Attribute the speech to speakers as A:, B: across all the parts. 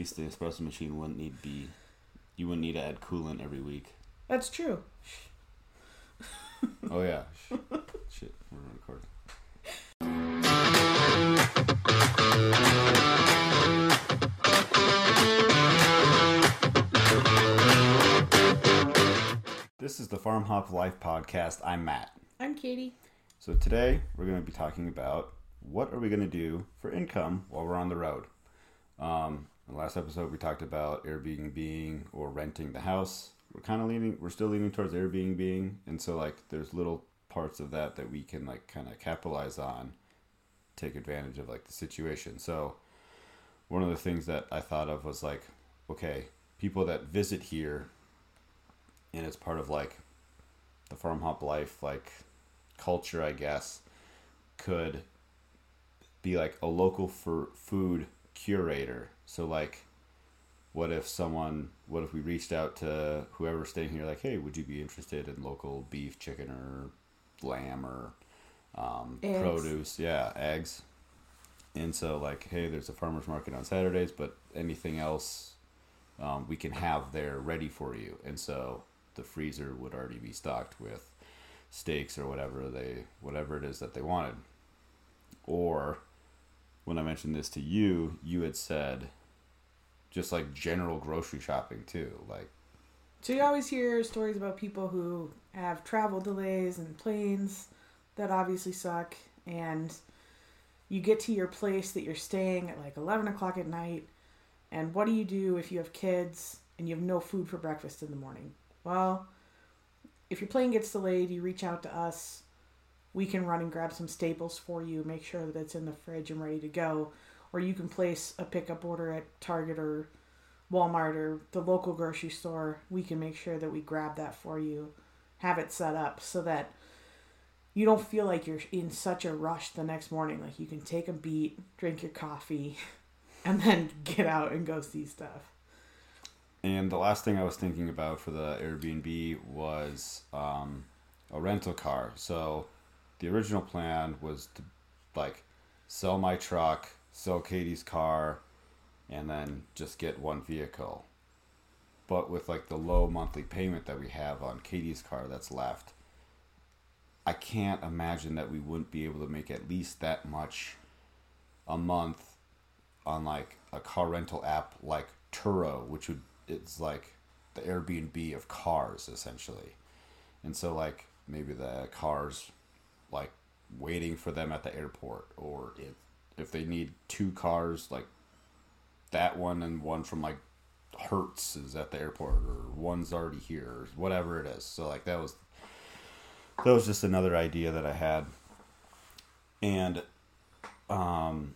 A: least the espresso machine wouldn't need be. You wouldn't need to add coolant every week.
B: That's true.
A: Oh yeah. Shit, we're recording. This is the Farm Hop Life podcast. I'm Matt.
B: I'm Kaitie.
A: So today we're going to be talking about what are we going to do for income while we're on the road. Um, in the last episode we talked about Airbnb being or renting the house. We're kind of leaning, we're still leaning towards Airbnb, being, and so like there's little parts of that that we can like kind of capitalize on, take advantage of like the situation. So one of the things that I thought of was like, okay, people that visit here, and it's part of like the farm hop life like culture, I guess, could be like a local for food curator. So like what if someone what if we reached out to whoever's staying here like, hey, would you be interested in local beef, chicken or lamb or um, produce? Yeah, eggs. And so like, hey, there's a farmers market on Saturdays, but anything else um, we can have there ready for you. And so the freezer would already be stocked with steaks or whatever they whatever it is that they wanted. Or when I mentioned this to you, you had said just like general grocery shopping too. Like
B: So you always hear stories about people who have travel delays and planes that obviously suck, and you get to your place that you're staying at like 11 o'clock at night, and what do you do if you have kids and you have no food for breakfast in the morning? Well, if your plane gets delayed, you reach out to us. We can run and grab some staples for you, make sure that it's in the fridge and ready to go. Or you can place a pickup order at Target or Walmart or the local grocery store, we can make sure that we grab that for you, have it set up so that you don't feel like you're in such a rush the next morning. Like you can take a beat, drink your coffee, and then get out and go see stuff.
A: And the last thing I was thinking about for the Airbnb was um, a rental car. So the original plan was to like sell my truck, sell Kaitie's car, and then just get one vehicle. But with like the low monthly payment that we have on Kaitie's car that's left, I can't imagine that we wouldn't be able to make at least that much a month on like a car rental app like Turo, which would it's like the Airbnb of cars essentially. And so like maybe the cars like waiting for them at the airport or if if they need two cars like that one and one from like Hertz is at the airport or one's already here or whatever it is. So like that was that was just another idea that I had. And um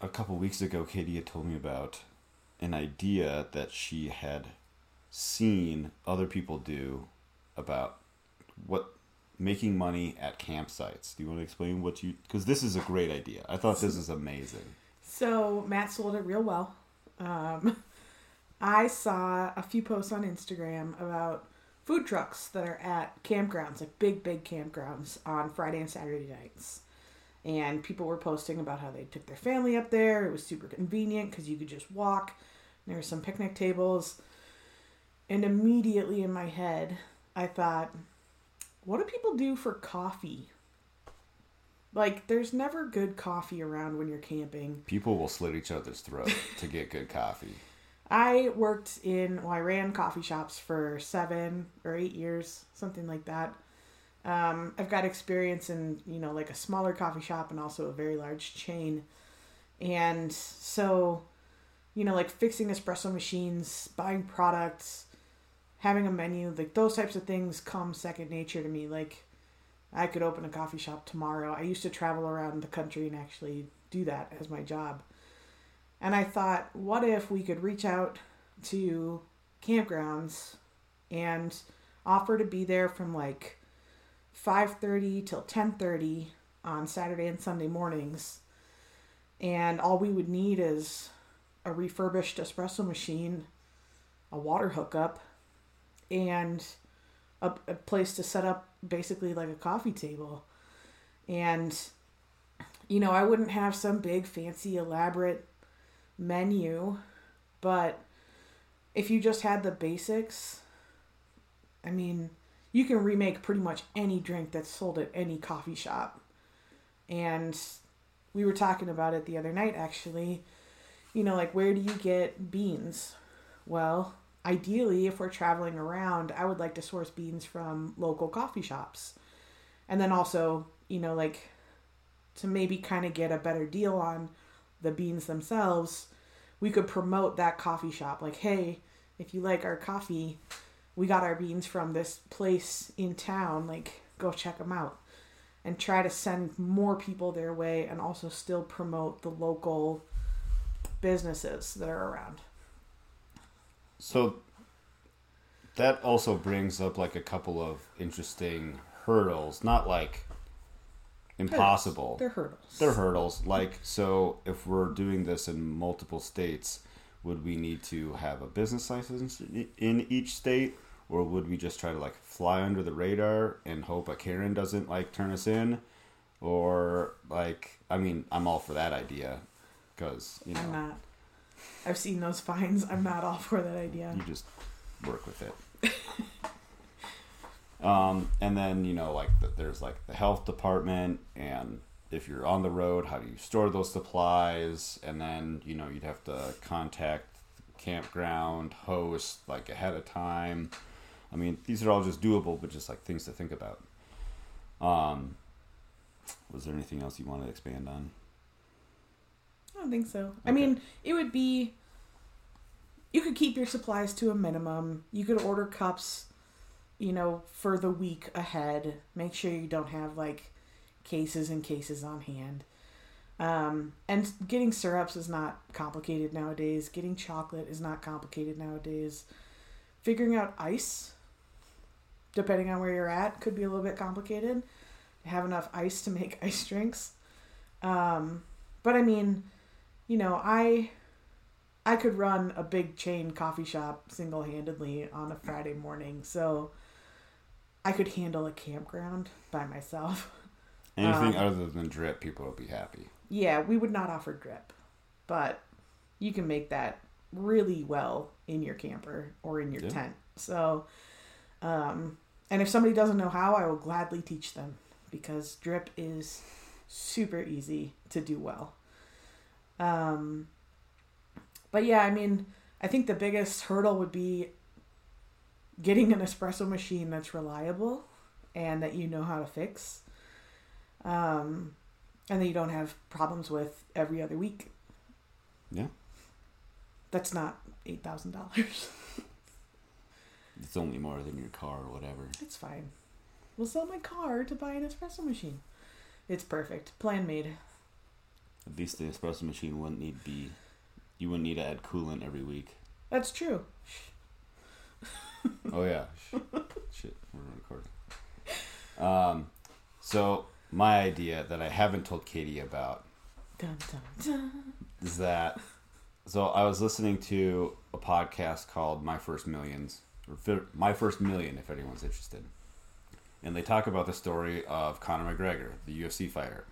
A: a couple weeks ago Kaitie had told me about an idea that she had seen other people do about what making money at campsites. Do you want to explain what you cuz this is a great idea. I thought this is amazing.
B: So Matt sold it real well. Um, I saw a few posts on Instagram about food trucks that are at campgrounds, like big, big campgrounds, on Friday and Saturday nights. And people were posting about how they took their family up there. It was super convenient because you could just walk. There were some picnic tables. And immediately in my head, I thought, what do people do for coffee? Like, there's never good coffee around when you're camping.
A: People will slit each other's throat to get good coffee.
B: I worked in, well, I ran coffee shops for seven or eight years, something like that. Um, I've got experience in, you know, like a smaller coffee shop and also a very large chain. And so, you know, like fixing espresso machines, buying products, having a menu, like those types of things come second nature to me. Like, I could open a coffee shop tomorrow. I used to travel around the country and actually do that as my job. And I thought, what if we could reach out to campgrounds and offer to be there from like 5:30 till 10:30 on Saturday and Sunday mornings. And all we would need is a refurbished espresso machine, a water hookup, and a, a place to set up basically like a coffee table. And you know, I wouldn't have some big fancy elaborate menu But if you just had the basics, I mean, you can remake pretty much any drink that's sold at any coffee shop. And we were talking about it the other night actually. You know, like where do you get beans? Well, ideally, if we're traveling around, I would like to source beans from local coffee shops. And then also, you know, like to maybe kind of get a better deal on the beans themselves, we could promote that coffee shop. Like, hey, if you like our coffee, we got our beans from this place in town. Like, go check them out. And try to send more people their way and also still promote the local businesses that are around.
A: So that also brings up like a couple of interesting hurdles, not like impossible.
B: They're hurdles.
A: They're hurdles. Like so if we're doing this in multiple states, would we need to have a business license in each state or would we just try to like fly under the radar and hope a Karen doesn't like turn us in or like I mean, I'm all for that idea cuz, you know,
B: I'm not. I've seen those fines. I'm not all for that idea.
A: you just work with it. um, and then you know, like the, there's like the health department, and if you're on the road, how do you store those supplies? And then you know, you'd have to contact campground host like ahead of time. I mean, these are all just doable, but just like things to think about. Um, was there anything else you wanted to expand on?
B: Don't think so. I mean, it would be. You could keep your supplies to a minimum. You could order cups, you know, for the week ahead. Make sure you don't have like cases and cases on hand. Um, and getting syrups is not complicated nowadays. Getting chocolate is not complicated nowadays. Figuring out ice, depending on where you're at, could be a little bit complicated. Have enough ice to make ice drinks. Um, but I mean, you know, I I could run a big chain coffee shop single-handedly on a Friday morning. So I could handle a campground by myself.
A: Anything
B: Um,
A: other than drip, people will be happy.
B: Yeah, we would not offer drip, but you can make that really well in your camper or in your
A: Yeah.
B: tent. So, um, and if somebody doesn't know how, I will gladly teach them because drip is super easy to do well. Um, but yeah, I mean, I think the biggest hurdle would be getting an espresso machine that's reliable and that you know how to fix. Um, and that you don't have problems with every other week.
A: Yeah.
B: That's not eight thousand dollars.
A: It's only more than your car or whatever.
B: It's fine. We'll sell my car to buy an espresso machine. It's perfect. Plan made.
A: At least the espresso machine wouldn't need be. You wouldn't need to add coolant every week.
B: That's true.
A: Oh yeah. Shit, we're recording. Um, so my idea that I haven't told Kaitie about
B: Dun, dun, dun.
A: is that. So I was listening to a podcast called My First Millions or My First Million, if anyone's interested, and they talk about the story of Conor McGregor, the UFC fighter.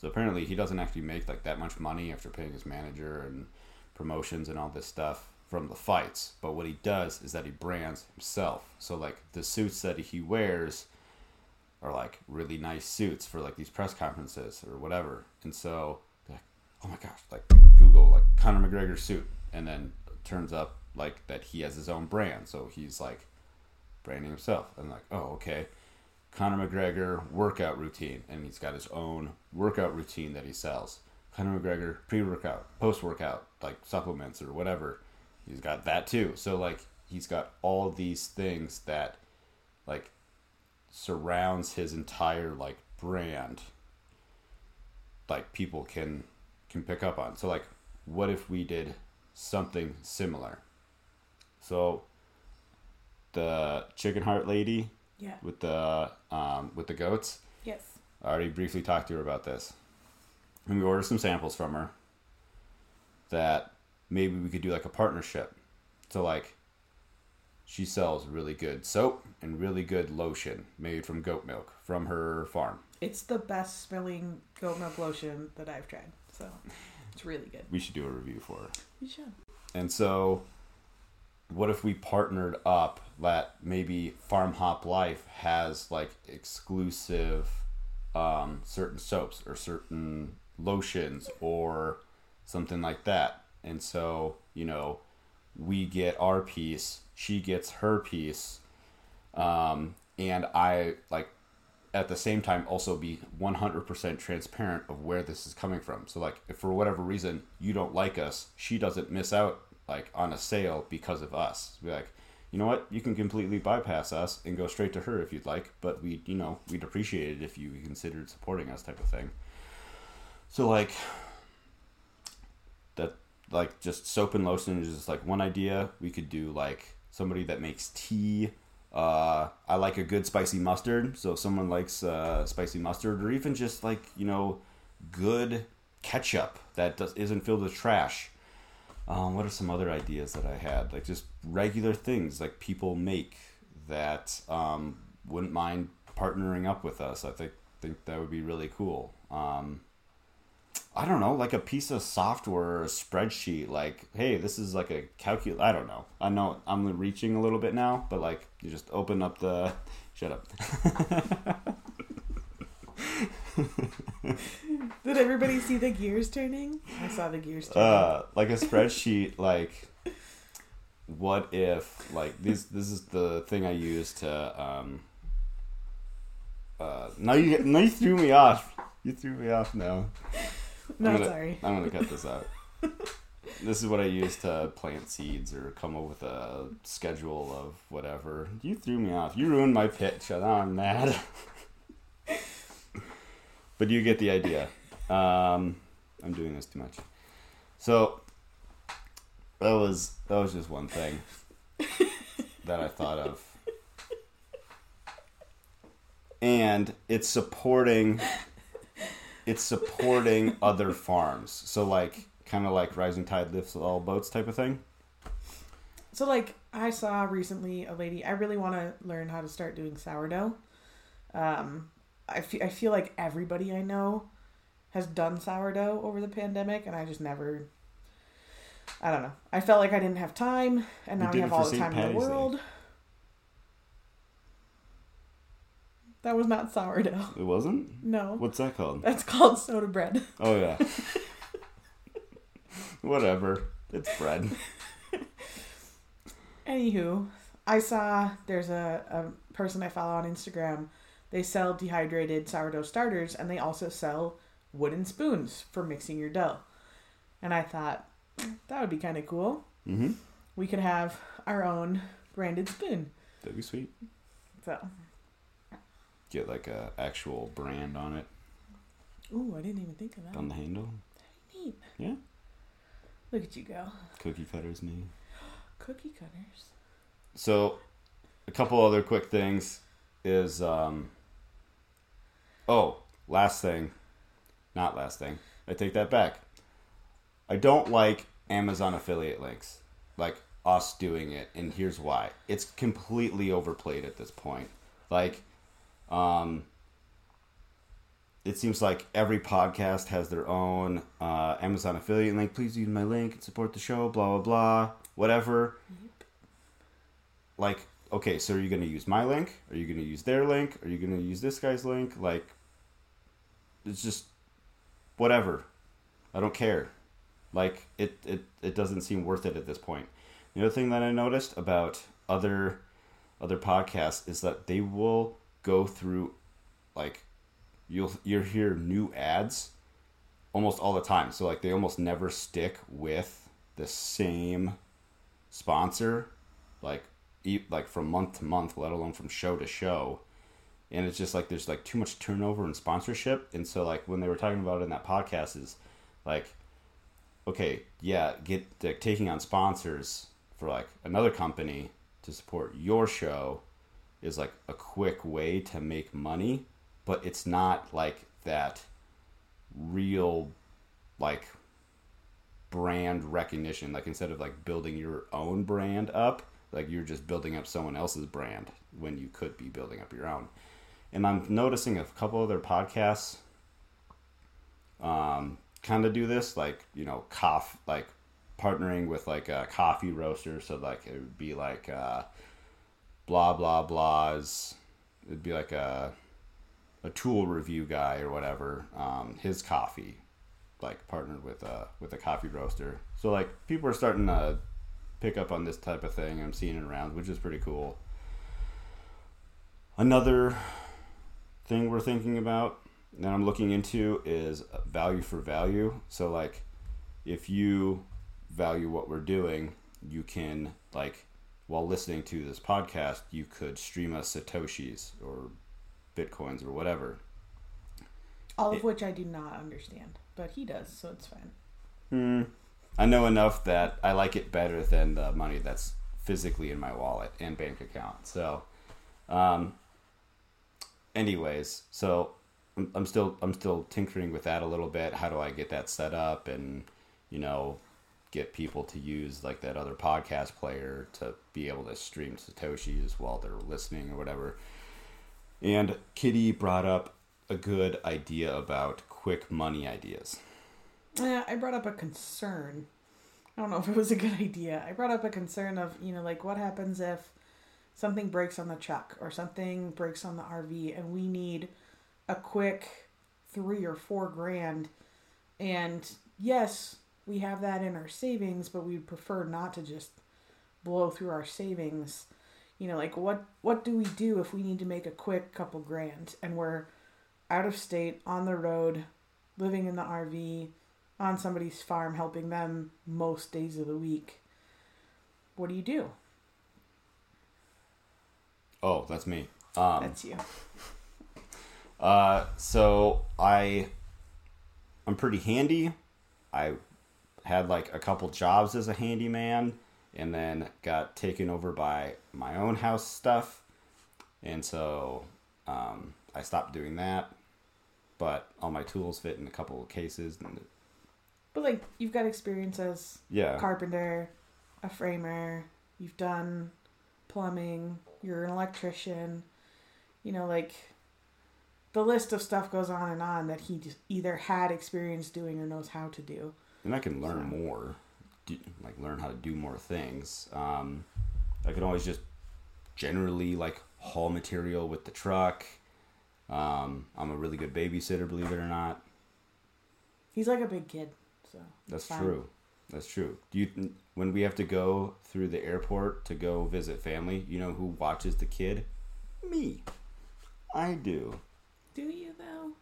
A: So apparently he doesn't actually make like that much money after paying his manager and promotions and all this stuff from the fights. But what he does is that he brands himself. So like the suits that he wears are like really nice suits for like these press conferences or whatever. And so like, oh my gosh, like Google like Conor McGregor suit, and then turns up like that he has his own brand. So he's like branding himself. And like, oh okay. Conor McGregor workout routine, and he's got his own workout routine that he sells. Conor McGregor pre workout, post workout, like supplements or whatever. He's got that too. So like he's got all these things that like surrounds his entire like brand like people can can pick up on. So like what if we did something similar? So the chicken heart lady
B: Yeah.
A: with the um, with the goats.
B: Yes.
A: I already briefly talked to her about this. And we ordered some samples from her that maybe we could do like a partnership. So like she sells really good soap and really good lotion made from goat milk from her farm.
B: It's the best smelling goat milk lotion that I've tried. So it's really good.
A: We should do a review for her.
B: You should.
A: And so, what if we partnered up that maybe Farm Hop Life has like exclusive um, certain soaps or certain lotions or something like that. And so, you know, we get our piece, she gets her piece, um, and I like at the same time also be 100% transparent of where this is coming from. So like if for whatever reason you don't like us, she doesn't miss out like on a sale because of us. Be like, you know what? You can completely bypass us and go straight to her if you'd like, but we, you know, we'd appreciate it if you considered supporting us type of thing. So like that like just soap and lotion is just like one idea. We could do like somebody that makes tea. Uh, I like a good spicy mustard, so if someone likes uh, spicy mustard, or even just like you know, good ketchup that does, isn't filled with trash. Um, what are some other ideas that I had? Like just regular things like people make that um, wouldn't mind partnering up with us. I think think that would be really cool. Um, I don't know, like a piece of software or a spreadsheet. Like, hey, this is like a calcul. I don't know. I know I'm reaching a little bit now, but like, you just open up the. Shut up.
B: Did everybody see the gears turning? I saw the gears turning.
A: Uh, like a spreadsheet. like, what if like this? This is the thing I use to. Um, uh, now you now you threw me off. You threw me off now.
B: no,
A: I'm gonna,
B: sorry.
A: I'm gonna cut this out. this is what I use to plant seeds or come up with a schedule of whatever. You threw me off. You ruined my pitch. and I'm mad. but you get the idea. Um, I'm doing this too much. So that was that was just one thing that I thought of. And it's supporting it's supporting other farms. So like kind of like rising tide lifts all boats type of thing.
B: So, like, I saw recently a lady. I really want to learn how to start doing sourdough. Um, I feel I feel like everybody I know has done sourdough over the pandemic, and I just never. I don't know. I felt like I didn't have time, and now I have all the
A: St.
B: time in the
A: Patty's Day.
B: world. That was not sourdough.
A: It wasn't?
B: No,
A: What's that called?
B: that's called soda bread.
A: Oh yeah. Whatever. It's bread.
B: Anywho, I saw there's a, a person I follow on Instagram. They sell dehydrated sourdough starters and they also sell wooden spoons for mixing your dough. And I thought "Mm, that would be kind of cool.
A: Mm-hmm.
B: We could have our own branded spoon.
A: That'd be sweet.
B: So,
A: Get like a actual brand on it
B: ooh, I didn't even think of that.
A: on the handle.
B: Neat.
A: Yeah.
B: Look at you go.
A: Cookie cutters me.
B: Cookie cutters.
A: So, a couple other quick things is um oh, last thing. Not last thing. I take that back. I don't like Amazon affiliate links. Like us doing it, and here's why. It's completely overplayed at this point. Like um it seems like every podcast has their own uh, Amazon affiliate link. Please use my link and support the show. Blah blah blah. Whatever like okay so are you going to use my link are you going to use their link are you going to use this guy's link like it's just whatever. I don't care. Like it, it it doesn't seem worth it at this point. The other thing that i noticed about other other podcasts is that they will go through like you'll you'll hear new ads almost all the time. So like they almost never stick with the same sponsor like like from month to month let alone from show to show and it's just like there's like too much turnover in sponsorship. And so like when they were talking about it in that podcast is like okay yeah get like, taking on sponsors for like another company to support your show is like a quick way to make money. But it's not like that real like brand recognition. Like instead of like building your own brand up like you're just building up someone else's brand when you could be building up your own and i'm noticing a couple other podcasts um kind of do this like you know cough like partnering with like a coffee roaster. So like it would be like uh, blah blah blahs. It'd be like a a tool review guy or whatever. Um, his coffee, like partnered with a with a coffee roaster. So like people are starting to pick up on this type of thing. I'm seeing it around, which is pretty cool. Another thing we're thinking about that I'm looking into is value for value. So like if you value what we're doing, you can like while listening to this podcast, you could stream us satoshis or bitcoins or whatever.
B: All of which I do not understand, but he does, so it's fine.
A: Hmm. I know enough that I like it better than the money that's physically in my wallet and bank account. So, um, anyways, so I'm, I'm still I'm still tinkering with that a little bit. How do I get that set up and you know get people to use like that other podcast player to be able to stream satoshis while they're listening or whatever. And Kitty brought up a good idea about quick money ideas.
B: Yeah, I brought up a concern. I don't know if it was a good idea. I brought up a concern of, you know, like what happens if something breaks on the truck or something breaks on the RV and we need a quick three or four grand. And yes, we have that in our savings, but we'd prefer not to just blow through our savings. You know, like what what do we do if we need to make a quick couple grand and we're out of state on the road, living in the RV, on somebody's farm, helping them most days of the week? What do you do?
A: Oh, that's me. Um,
B: That's you.
A: Uh, so I, I'm pretty handy. I had like a couple jobs as a handyman, and then got taken over by my own house stuff, and so um, I stopped doing that. But all my tools fit in a couple of cases, and
B: But like you've got experience as
A: yeah,
B: carpenter, a framer, you've done plumbing, you're an electrician, you know, like the list of stuff goes on and on that he just either had experience doing or knows how to do.
A: and I can learn more, do, like learn how to do more things. Um, I can always just generally like haul material with the truck. Um, I'm a really good babysitter, believe it or not.
B: He's like a big kid, so
A: That's
B: fine.
A: true. That's true. Do you when we have to go through the airport to go visit family, you know who watches the kid? Me. I do.
B: Do you though?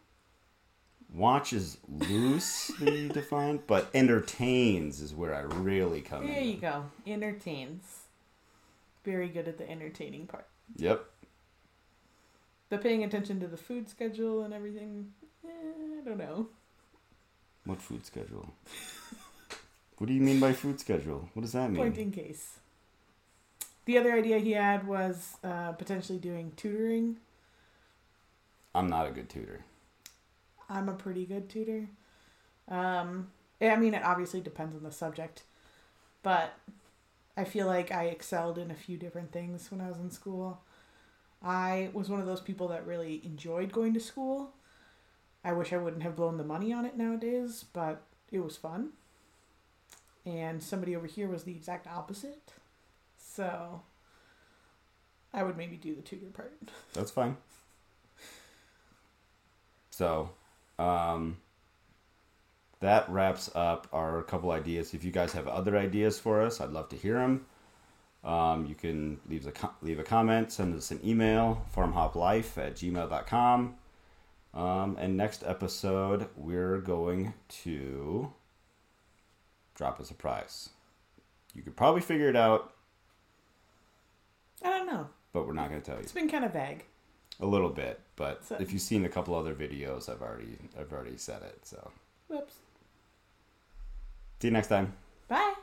A: Watch is loosely defined, but entertains is where I really come in.
B: There you go. Entertains. Very good at the entertaining part.
A: Yep.
B: The paying attention to the food schedule and everything. Eh, I don't know.
A: What food schedule? what do you mean by food schedule? What does that mean?
B: Point in case. The other idea he had was uh, potentially doing tutoring.
A: I'm not a good tutor.
B: I'm a pretty good tutor. Um, I mean, it obviously depends on the subject, but I feel like I excelled in a few different things when I was in school. I was one of those people that really enjoyed going to school. I wish I wouldn't have blown the money on it nowadays, but it was fun. And somebody over here was the exact opposite. So I would maybe do the tutor part.
A: That's fine. So, um, that wraps up our couple ideas. If you guys have other ideas for us, I'd love to hear them. Um, you can leave a, leave a comment, send us an email, farmhoplife at gmail.com. Um, and next episode, we're going to drop a surprise. You could probably figure it out,
B: I don't know.
A: but we're not going to tell you.
B: It's been kind of vague.
A: A little bit, but
B: So-
A: if you've seen a couple other videos, I've already I've already said it. So
B: Whoops.
A: see you next time.
B: Bye.